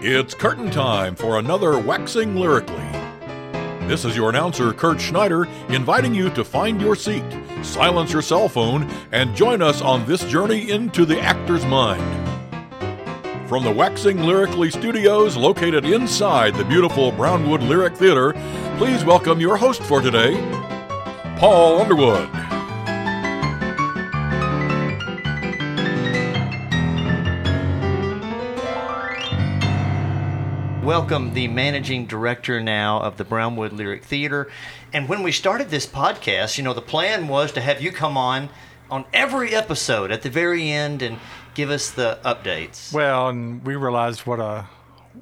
It's curtain time for another Waxing Lyrically. This is your announcer, Kurt Schneider, inviting you to find your seat, silence your cell phone, and join us on this journey into the actor's mind. From the Waxing Lyrically studios located inside the beautiful Brownwood Lyric Theater, please welcome your host for today, Paul Underwood. Welcome the managing director now of the Brownwood Lyric Theater. And when we started this podcast, you know, the plan was to have you come on on every episode at the very end and give us the updates. Well, and we realized what a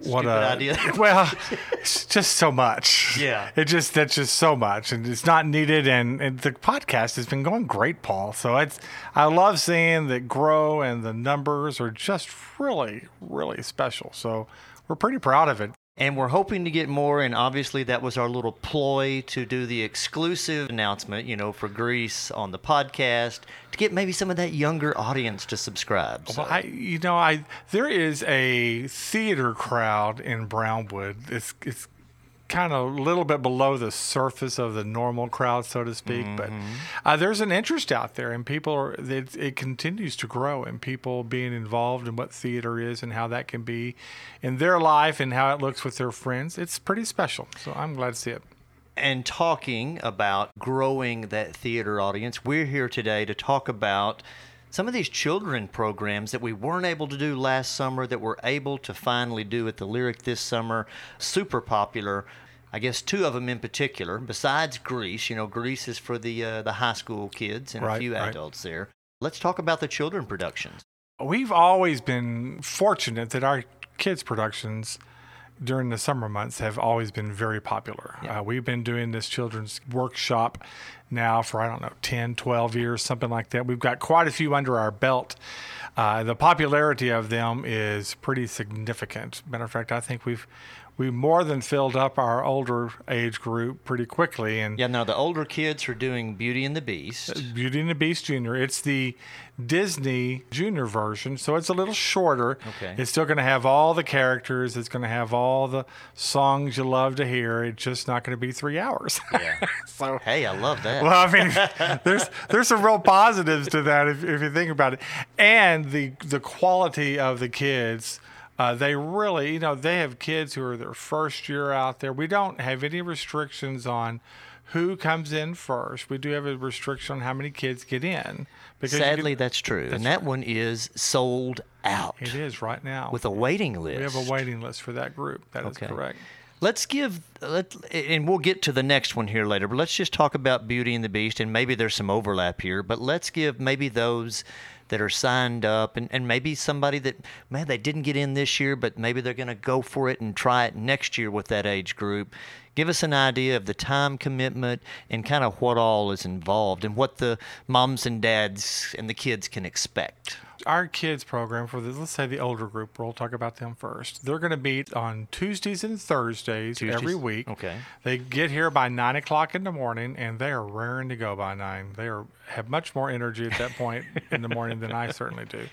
what Stupid a idea. well, it's just so much. Yeah. it just that's just so much, and it's not needed. And, and the podcast has been going great, Paul. So it's I love seeing that grow, and the numbers are just really, really special. So we're pretty proud of it. And we're hoping to get more, and obviously that was our little ploy to do the exclusive announcement, you know, for Grease on the podcast to get maybe some of that younger audience to subscribe. So. Well, I, you know, I there is a theater crowd in Brownwood. It's it's kind of a little bit below the surface of the normal crowd, so to speak. But uh, there's an interest out there, and people are. It, it continues to grow, and people being involved in what theater is and how that can be in their life and how it looks with their friends. It's pretty special. So I'm glad to see it. and talking about growing that theater audience, we're here today to talk about some of these children programs that we weren't able to do last summer that we're able to finally do at the Lyric this summer. Super popular. I guess two of them in particular, besides Grease. You know, Grease is for the uh, the high school kids and a Right, few right. adults there. Let's talk about the children productions. We've always been fortunate that our kids' productions during the summer months have always been very popular. Uh, we've been doing this children's workshop now for, I don't know, 10, 12 years, something like that. We've got quite a few under our belt. Uh, the popularity of them is pretty significant. Matter of fact, I think we've we more than filled up our older age group pretty quickly. And Yeah, now the older kids are doing Beauty and the Beast. Uh, Beauty and the Beast Junior. It's the Disney Junior version, so it's a little shorter. Okay. It's still going to have all the characters. It's going to have all the songs you love to hear. It's just not going to be three hours. Yeah. so, Hey, I love that. well, I mean, there's there's some real positives to that if, if you think about it, and the the quality of the kids. Uh, they really, you know, they have kids who are their first year out there. We don't have any restrictions on who comes in first. We do have a restriction on how many kids get in. Because Sadly, get- that's true. and that one is sold out it is right now. with a waiting list. we have a waiting list for that group. That is Okay. correct. Let's give, let, and we'll get to the next one here later, but let's just talk about Beauty and the Beast, and maybe there's some overlap here, but let's give maybe those that are signed up, and, and maybe somebody that, man, they didn't get in this year, but maybe they're going to go for it and try it next year with that age group. Give us an idea of the time commitment and kind of what all is involved and what the moms and dads and the kids can expect. Our kids program for the let's say the older group we'll talk about them first. They're going to meet on tuesdays and thursdays, every week. Okay. they get here by nine o'clock in the morning and they are raring to go by nine. They are have much more energy at that point in the morning than i certainly do.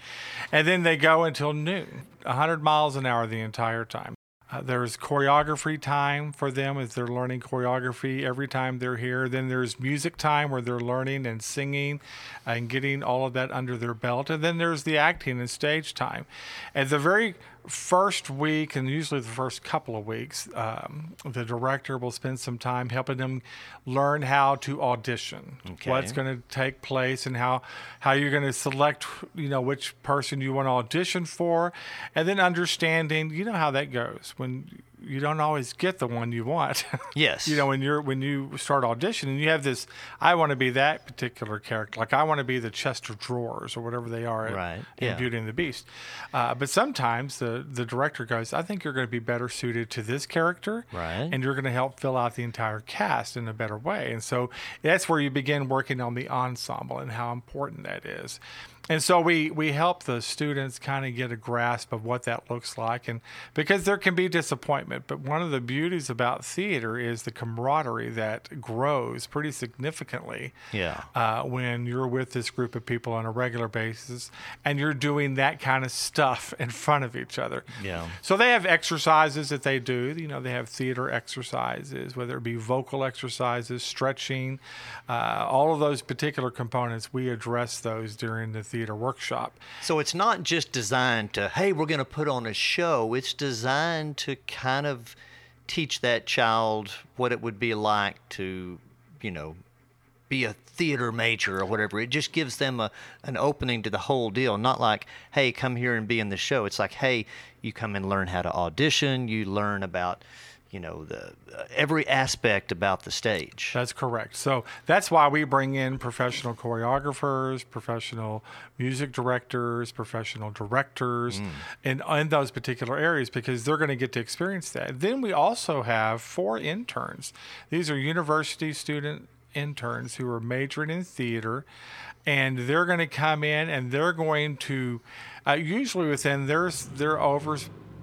And then they go until noon 100 miles an hour the entire time uh, there's choreography time for them as they're learning choreography every time they're here. Then there's music time where they're learning and singing and getting all of that under their belt. And then there's the acting and stage time. At the very first week, and usually the first couple of weeks, um, the director will spend some time helping them learn how to audition, Okay. what's going to take place, and how how you're going to select, you know, which person you want to audition for, and then understanding, you know, how that goes. When you don't always get the one you want. Yes. you know, when you're when you start auditioning, you have this. I want to be that particular character. Like I want to be the chest of drawers or whatever they are in- Right, in yeah. Beauty and the Beast. Uh, but sometimes the the director goes, I think you're going to be better suited to this character, Right. And you're going to help fill out the entire cast in a better way. And so that's where you begin working on the ensemble and how important that is. And so we, we help the students kind of get a grasp of what that looks like. And because there can be disappointment. But one of the beauties about theater is the camaraderie that grows pretty significantly. Yeah. Uh, when you're with this group of people on a regular basis and you're doing that kind of stuff in front of each other. Yeah. So they have exercises that they do. You know, they have theater exercises, whether it be vocal exercises, stretching, uh, all of those particular components. We address those during the theater workshop. So it's not just designed to, hey, we're going to put on a show. It's designed to kind of teach that child what it would be like to, you know, be a theater major or whatever. It just gives them a, an opening to the whole deal. Not like, hey, come here and be in the show. It's like, hey, you come and learn how to audition. You learn about, you know, the uh, every aspect about the stage. That's correct. So that's why we bring in professional choreographers, professional music directors, professional directors in, in those particular areas because they're going to get to experience that. Then we also have four interns. These are university student interns who are majoring in theater and they're going to come in and they're going to uh, usually within their their over,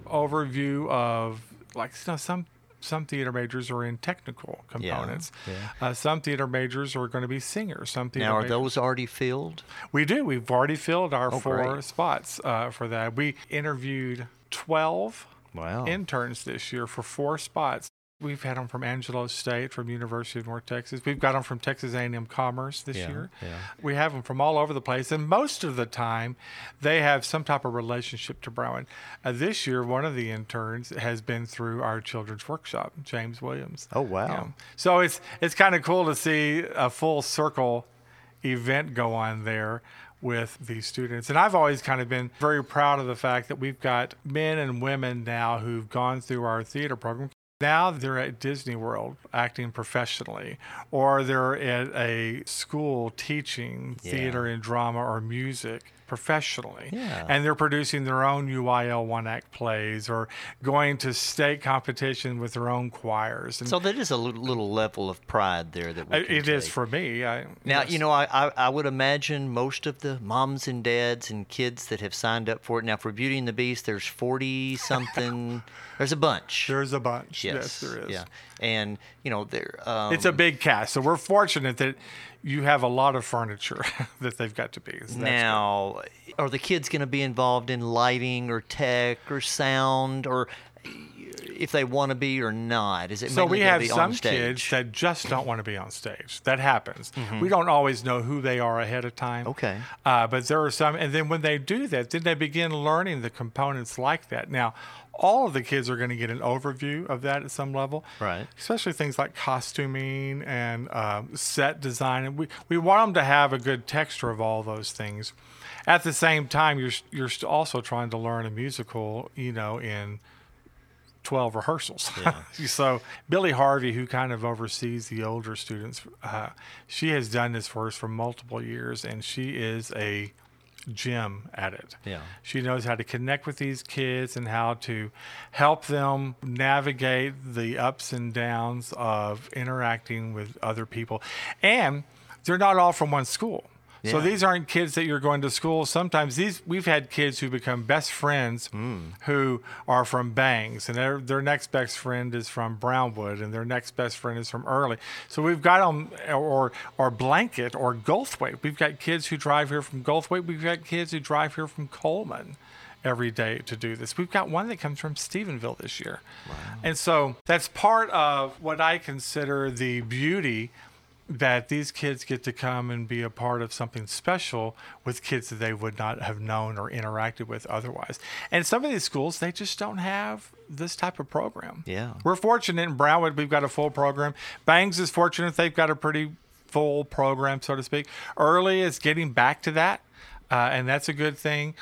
overview of like you know, some some theater majors are in technical components. yeah. Uh, some theater majors are going to be singers. Some theater Now, are majors- those already filled? we do. We've already filled our Oh, four great. spots uh, for that. We interviewed 12 Wow. interns this year for four spots. We've had them from Angelo State, from University of North Texas. We've got them from Texas A&M Commerce this Yeah, year. yeah. We have them from all over the place, and most of the time, they have some type of relationship to Brown. Uh, this year, one of the interns has been through our children's workshop, James Williams. Oh, wow. Yeah. So it's it's kind of cool to see a full circle event go on there with these students. And I've always kind of been very proud of the fact that we've got men and women now who've gone through our theater program. Now they're at Disney World acting professionally, or they're at a school teaching Yeah. theater and drama or music professionally. Yeah. And they're producing their own UIL one act plays or going to state competition with their own choirs. And So that is a little, little level of pride there that we uh, It is take. for me. I, Now, yes. you know, I, I, I would imagine most of the moms and dads and kids that have signed up for it. Now, for Beauty and the Beast, there's 40 something, there's a bunch. there's a bunch. Yes, there is. Yeah. And, you know, there. Um, It's a big cast, so we're fortunate that you have a lot of furniture that they've got to be. So that's are the kids going to be involved in lighting or tech or sound or if they want to be or not? Is it So we have some kids that just don't want to be on stage. That happens. We don't always know who they are ahead of time. Mm-hmm. Okay. Uh, but there are some, and then when they do that, then they begin learning the components like that. Now, all of the kids are going to get an overview of that at some level. Right. Especially things like costuming and um, set design. And we, we want them to have a good texture of all those things. At the same time, you're, you're also trying to learn a musical, you know, in 12 rehearsals. so Billy Harvey, who kind of oversees the older students, uh, she has done this for us for multiple years, and she is a gem at it. Yeah. She knows how to connect with these kids and how to help them navigate the ups and downs of interacting with other people. And they're not all from one school. So these aren't kids that you're going to school. Sometimes these we've had kids who become best friends Hmm. who are from Bangs, and their their next best friend is from Brownwood, and their next best friend is from Early. So we've got them or or Blanket or Goldthwaite. We've got kids who drive here from Goldthwaite. We've got kids who drive here from Coleman every day to do this. We've got one that comes from Stephenville this year. And so that's part of what I consider the beauty that these kids get to come and be a part of something special with kids that they would not have known or interacted with otherwise. And some of these schools, they just don't have this type of program. Yeah. We're fortunate in Brownwood, we've got a full program. Bangs is fortunate, they've got a pretty full program, so to speak. Early is getting back to that, uh, and that's a good thing.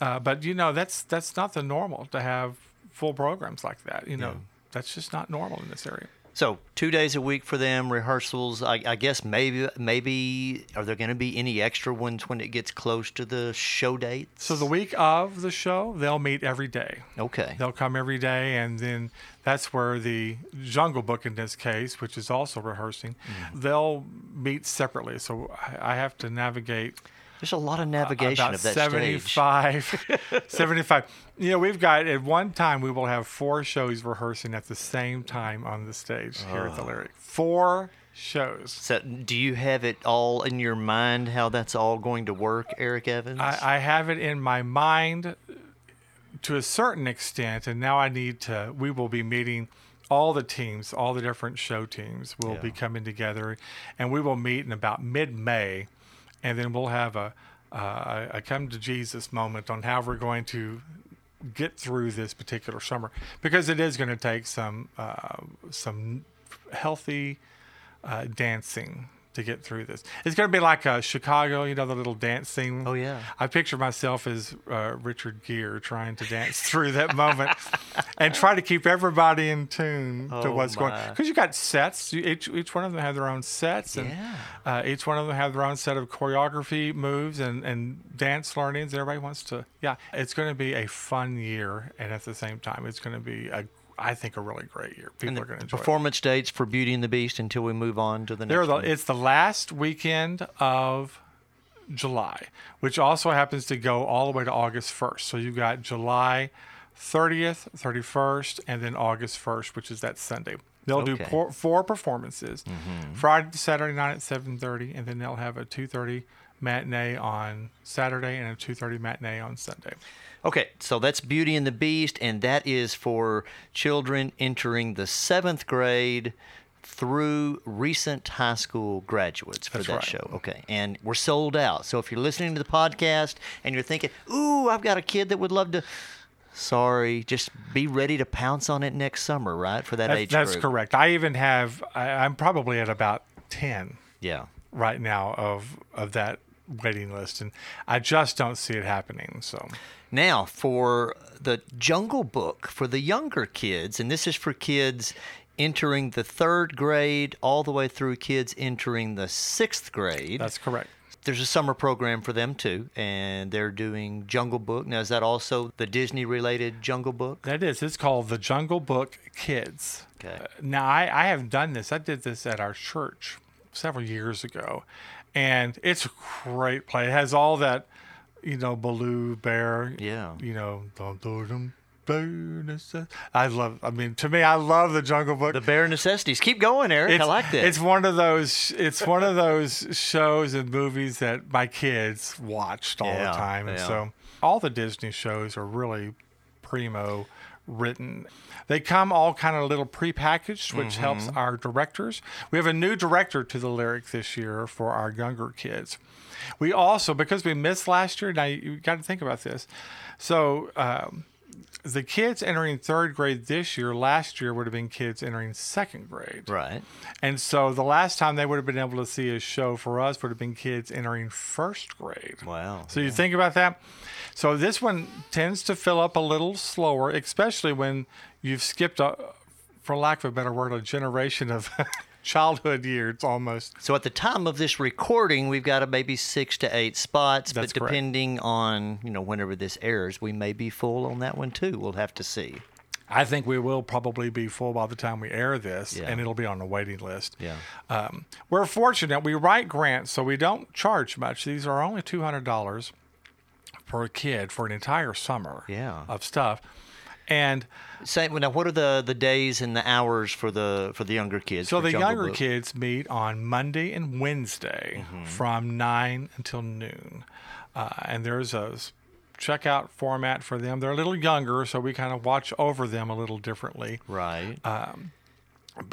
Uh, but you know, that's that's not the normal to have full programs like that. You know, that's just not normal in this area. So two days a week for them rehearsals. I, I guess maybe maybe are there going to be any extra ones when it gets close to the show dates? So the week of the show, they'll meet every day. okay, They'll come every day, and then that's where the Jungle Book, in this case, which is also rehearsing, mm. they'll meet separately. So I have to navigate There's a lot of navigation about of that stage. 75 75 you know we've got at one time we will have four shows rehearsing at the same time on the stage here at the ah. lyric. Four shows. So, do you have it all in your mind how that's all going to work, Eric Evans? I, I have it in my mind to a certain extent and now i need to we will be meeting all the teams all the different show teams will be coming together and we will meet in about mid-may and then we'll have a, uh, a come to jesus moment on how we're going to get through this particular summer. Because it is going to take some uh, some healthy uh, dancing to get through this. It's going to be like uh, Chicago, you know, the little dance scene. Oh, yeah. I picture myself as uh, Richard Gere trying to dance through that moment and try to keep everybody in tune to Oh, what's going. my. Because you got sets. You, each each one of them have their own sets, and Yeah. uh, each one of them have their own set of choreography moves and and dance learnings. Everybody wants to. Yeah, it's going to be a fun year, and at the same time, it's going to be a. I think a really great year. People are going to enjoy. it. performance dates for Beauty and the Beast until we move on to the next the, one. it's the last weekend of July, which also happens to go all the way to August 1st. So you've got July 30th, 31st, and then August 1st, which is that Sunday. They'll do four, four performances, mm-hmm. Friday to Saturday night at 7:30, and then they'll have a 2:30 matinee on Saturday and a 2:30 matinee on Sunday. Okay, so that's Beauty and the Beast, and that is for children entering the seventh grade through recent high school graduates for That's that right. show. Okay, and we're sold out. So if you're listening to the podcast and you're thinking, "Ooh, I've got a kid that would love to," sorry, just be ready to pounce on it next summer, right? For that That's, age that's group. correct. I even have. I, I'm probably at about 10 Yeah. right now of of that waiting list, and I just don't see it happening. So Now, for the Jungle Book for the younger kids, and this is for kids entering the third grade all the way through kids entering the sixth grade. that's correct. There's a summer program for them too, and they're doing Jungle Book. Now, is that also the Disney related Jungle Book? That is. It's called the Jungle Book Kids. Okay. Uh, now I, I have done this. I did this at our church several years ago, and it's a great play. It has all that, you know, Baloo Bear. Yeah. You know, I love. I mean, to me, I love the Jungle Book. The Bare Necessities. Keep going, Eric. I like that. It's one of those. It's one of those shows and movies that my kids watched all Yeah, the time, and yeah. so all the Disney shows are really primo written. They come all kind of little prepackaged, which helps Mm-hmm. our directors. We have a new director to the lyric this year for our younger kids. We also, because we missed last year, now you got to think about this. So, um, the kids entering third grade this year, last year would have been kids entering second grade. right. And so the last time they would have been able to see a show for us would have been kids entering first grade. Wow. So you think about that. So this one tends to fill up a little slower, especially when you've skipped, a, for lack of a better word, a generation of childhood years almost. So at the time of this recording, we've got a maybe six to eight spots, That's but correct. depending on you know whenever this airs, we may be full on that one too. We'll have to see. I think we will probably be full by the time we air this, Yeah. and it'll be on the waiting list. Yeah. Um, we're fortunate. We write grants, so we don't charge much. These are only two hundred dollars per kid for an entire summer Yeah. of stuff. And Say now, what are the the days and the hours for the for the younger kids? so the Jungle younger Book? kids meet on Monday and Wednesday Mm-hmm. from nine until noon, uh, and there's a checkout format for them. They're a little younger, so we kind of watch over them a little differently. right? Uh,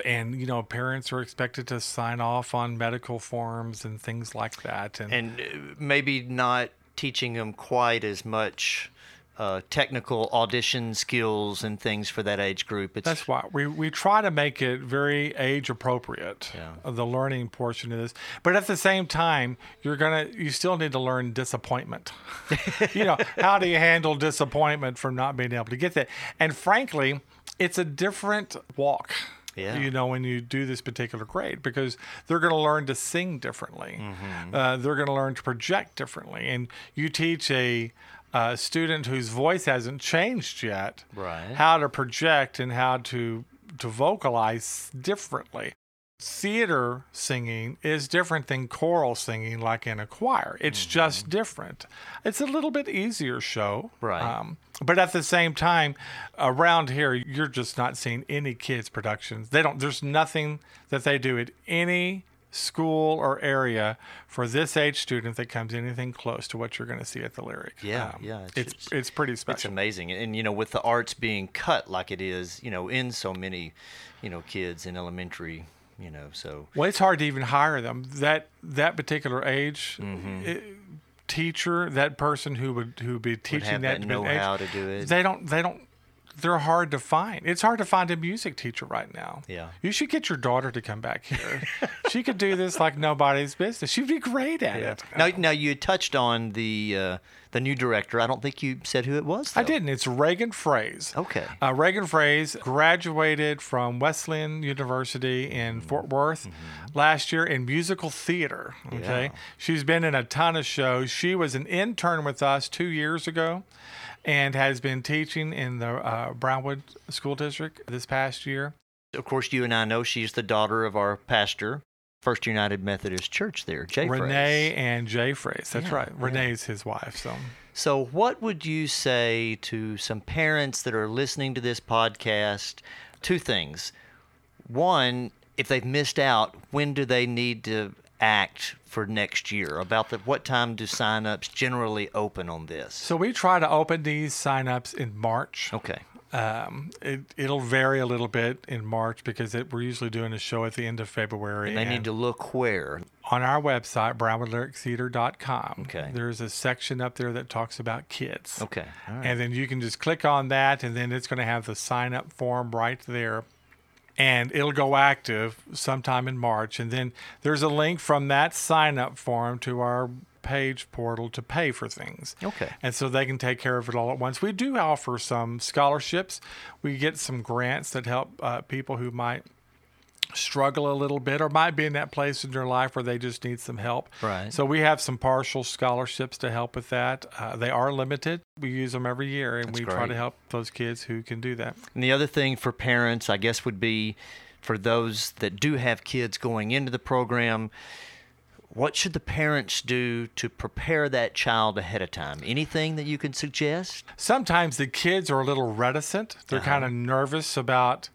and you know parents are expected to sign off on medical forms and things like that and, and uh, maybe not teaching them quite as much uh, technical audition skills and things for that age group. It's that's why we, we try to make it very age appropriate Yeah. uh, the learning portion of this but at the same time you're gonna you still need to learn disappointment you know how do you handle disappointment from not being able to get that and frankly it's a different walk Yeah. you know when you do this particular grade because they're going to learn to sing differently Mm-hmm. uh, they're going to learn to project differently and you teach a uh, student whose voice hasn't changed yet Right. how to project and how to to vocalize differently theater singing is different than choral singing like in a choir it's Mm-hmm. just different it's a little bit easier show Right. um, but at the same time around here you're just not seeing any kids productions they don't there's nothing that they do at any school or area for this age student that comes anything close to what you're going to see at the lyric Yeah, Um, yeah, it's it's- it's, it's pretty special. It's amazing, and you know, with the arts being cut like it is, you know, in so many, you know, kids in elementary, you know, so Well, it's hard to even hire them. That that particular age Mm-hmm. eh, teacher, that person who would who would be teaching have that, that to age, know-how to do it. They don't. They don't. They're hard to find. It's hard to find a music teacher right now. Yeah. You should get your daughter to come back here. she could do this like nobody's business. She'd be great at it. Now, now you touched on the uh, the new director. I don't think you said who it was. I didn't. It's Reagan Fraze. Okay. Uh, Reagan Fraze graduated from Wesleyan University in Fort Worth last year in musical theater. Okay. Mm-hmm. Yeah. She's been in a ton of shows. She was an intern with us two years ago and has been teaching in the uh, Brownwood School District this past year. Of course, you and I know she's the daughter of our pastor, First United Methodist Church there, Jay Renee Fraze. and Jay Fraze. That's Yeah, right. yeah. Renee's his wife. So. So, what would you say to some parents that are listening to this podcast? Two things. One, if they've missed out, when do they need to act for next year? About the what time do signups generally open on this? So we try to open these signups in March. Okay. Um, it, it'll vary a little bit in March because it, we're usually doing a show at the end of February. And they need to look where. on our website, brownwoodlyrictheater.com. Okay. There's a section up there that talks about kids. Okay. All right. And then you can just click on that, and then it's going to have the sign up form right there. And it'll go active sometime in March. And then there's a link from that sign up form to our page portal to pay for things. Okay. And so they can take care of it all at once. We do offer some scholarships. We get some grants that help uh, people who might struggle a little bit or might be in that place in their life where they just need some help. Right. So we have some partial scholarships to help with that. Uh, they are limited. We use them every year and That's we try to help those kids who can do that. And the other thing for parents, I guess, would be for those that do have kids going into the program, what should the parents do to prepare that child ahead of time? Anything that you can suggest? Sometimes the kids are a little reticent. They're kind of nervous about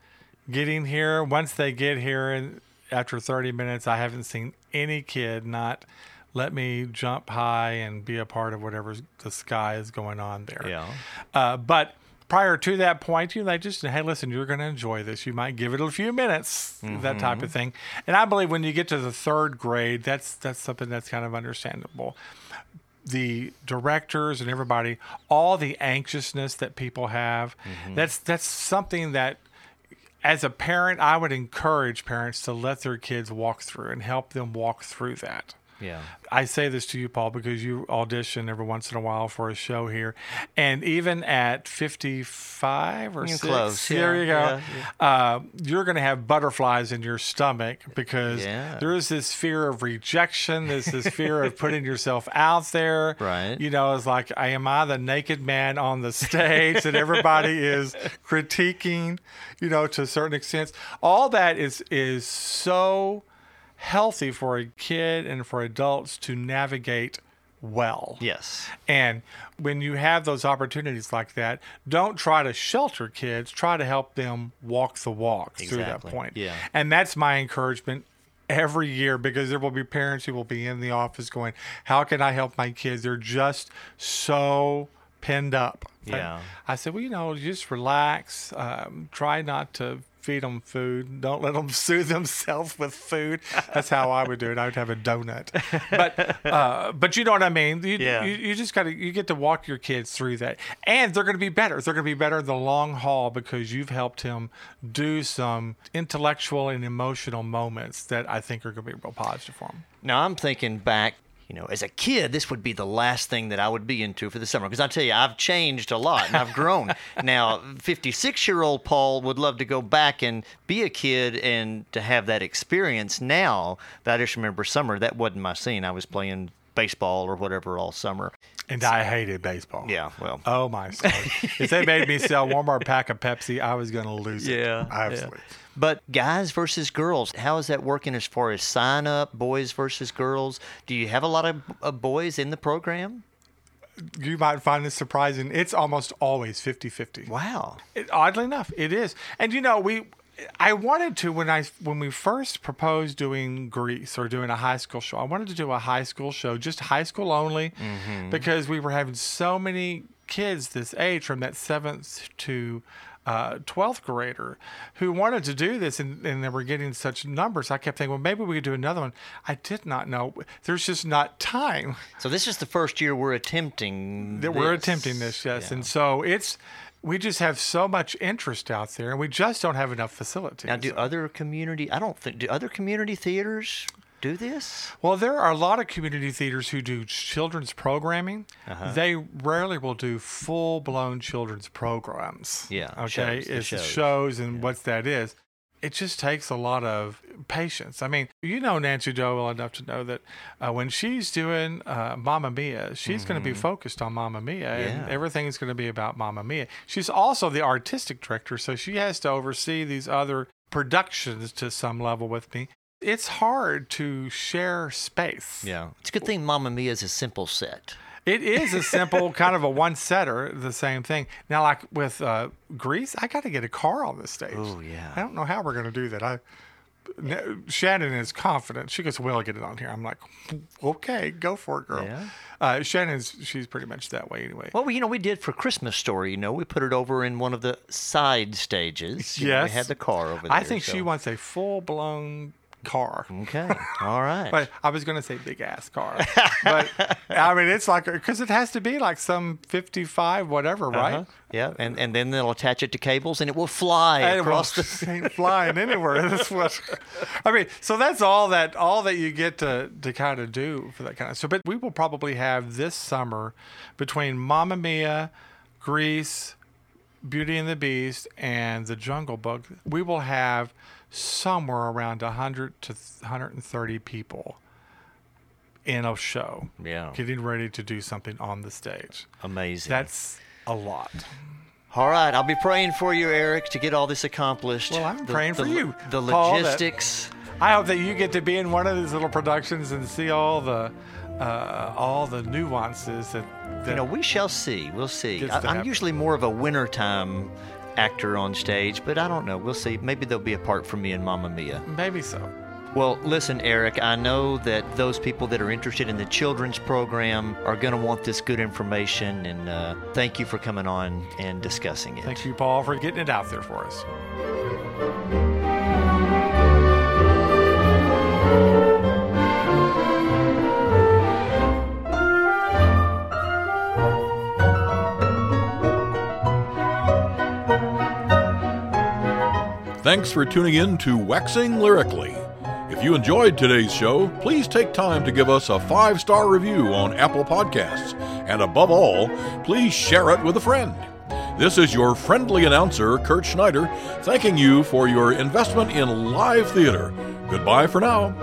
getting here. Once they get here and after 30 minutes, I haven't seen any kid not let me jump high and be a part of whatever the sky is going on there. Uh, but prior to that point, you know, they just hey, listen, you're going to enjoy this. You might give it a few minutes, that type of thing. And I believe when you get to the third grade, that's that's something that's kind of understandable. The directors and everybody, all the anxiousness that people have, that's that's something that as a parent, I would encourage parents to let their kids walk through and help them walk through that. Yeah. I say this to you, Paul, because you audition every once in a while for a show here, and even at fifty-five or You're six, close, there yeah, you go. yeah, Uh, you're going to have butterflies in your stomach because Yeah. there is this fear of rejection. There's this fear of putting yourself out there. Right. You know, it's like, am I the naked man on the stage that everybody is critiquing? You know, to a certain extent, all that is is so healthy for a kid and for adults to navigate well. Yes. And when you have those opportunities like that, don't try to shelter kids, try to help them walk the walk through that Exactly. point. Yeah. And that's my encouragement every year because there will be parents who will be in the office going, How can I help my kids? They're just so pinned up. Yeah. I said, Well, you know, just relax. Um, try not to feed them food. Don't let them soothe themselves with food. That's how I would do it. I would have a donut. But uh, but you know what I mean. You, Yeah. you, you just got to you get to walk your kids through that, and they're going to be better. They're going to be better in the long haul because you've helped him do some intellectual and emotional moments that I think are going to be real positive for him. Now I'm thinking back, you know, as a kid, this would be the last thing that I would be into for the summer. Because I tell you, I've changed a lot and I've grown. now, 56 year old Paul would love to go back and be a kid and to have that experience. Now, that I just remember summer, that wasn't my scene. I was playing baseball or whatever all summer. And I hated baseball. Yeah, well. Oh my if they made me sell one more pack of Pepsi, I was going to lose it. Yeah, Absolutely. But guys versus girls, how is that working as far as sign up, boys versus girls? Do you have a lot of uh, boys in the program? You might find this surprising. It's almost always 50 50. Wow. It, oddly enough, it is. And you know, we I wanted to when I when we first proposed doing Grease or doing a high school show. I wanted to do a high school show, just high school only, because we were having so many kids this age from that seventh to uh, 12th grader who wanted to do this and, and they were getting such numbers. I kept thinking, well, maybe we could do another one. I did not know. There's just not time So this is the first year we're attempting. that we're attempting this, yes. Yeah. And so it's, we just have so much interest out there and we just don't have enough facilities. Now, do other community? I don't think do other community theaters do this. Well, there are a lot of community theaters who do children's programming. Uh-huh. They rarely will do full blown children's programs. Yeah, Okay. shows, the it's shows. shows, and what that is. It just takes a lot of patience. I mean, you know Nancy Doe well enough to know that uh, when she's doing uh, Mamma Mia, she's going to be focused on Mamma Mia, and Mm-hmm. Everything is going to be about Mamma Mia. She's also the artistic director, so she has to oversee these other productions to some level with me. It's hard to share space. Yeah, it's a good thing Mamma Mia is a simple set. It is a simple kind of a one setter, the same thing. Now, like with uh, Grease, I got to get a car on the stage. Oh, yeah. I don't know how we're going to do that. I n- Shannon is confident. She goes, "We'll get it on here." I'm like, "Okay, go for it, girl." Yeah. Uh, Shannon's she's pretty much that way anyway. Well, you know, we did for Christmas Story. You know, we put it over in one of the side stages. You know, we had the car over there. I think she wants a full blown car. Okay. All right. But I was going to say big ass car. but I mean, it's like, because it has to be like some 55, whatever, right? Uh-huh. Yeah, and, and then they'll attach it to cables and it will fly And across well, the. ain't flying anywhere. That's what I mean. So that's all that all that you get to to kind of do for that kind of. So, but we will probably have this summer between Mamma Mia, Grease, Beauty and the Beast, and The Jungle Book. We will have somewhere around 100 to 130 people in a show. Yeah. Getting ready to do something on the stage. Amazing. That's a lot. all right. I'll be praying for you, Eric, to get all this accomplished. Well, I'm The- praying the for you, The Paul, that- logistics. I hope that you get to be in one of these little productions and see all the uh, all the nuances that, that You know, we shall see. We'll see. I, i'm usually more of a wintertime actor on stage, but I don't know. We'll see. Maybe there'll be a part for me in Mamma Mia. maybe so. Well, listen, Eric, I know that those people that are interested in the children's program are going to want this good information, and uh, thank you for coming on and discussing it. Thank you, Paul, for getting it out there for us. Thanks for tuning in to Waxing Lyrically. If you enjoyed today's show, please take time to give us a five star review on Apple Podcasts. And above all, please share it with a friend. This is your friendly announcer, Kurt Schneider, thanking you for your investment in live theater. Goodbye for now.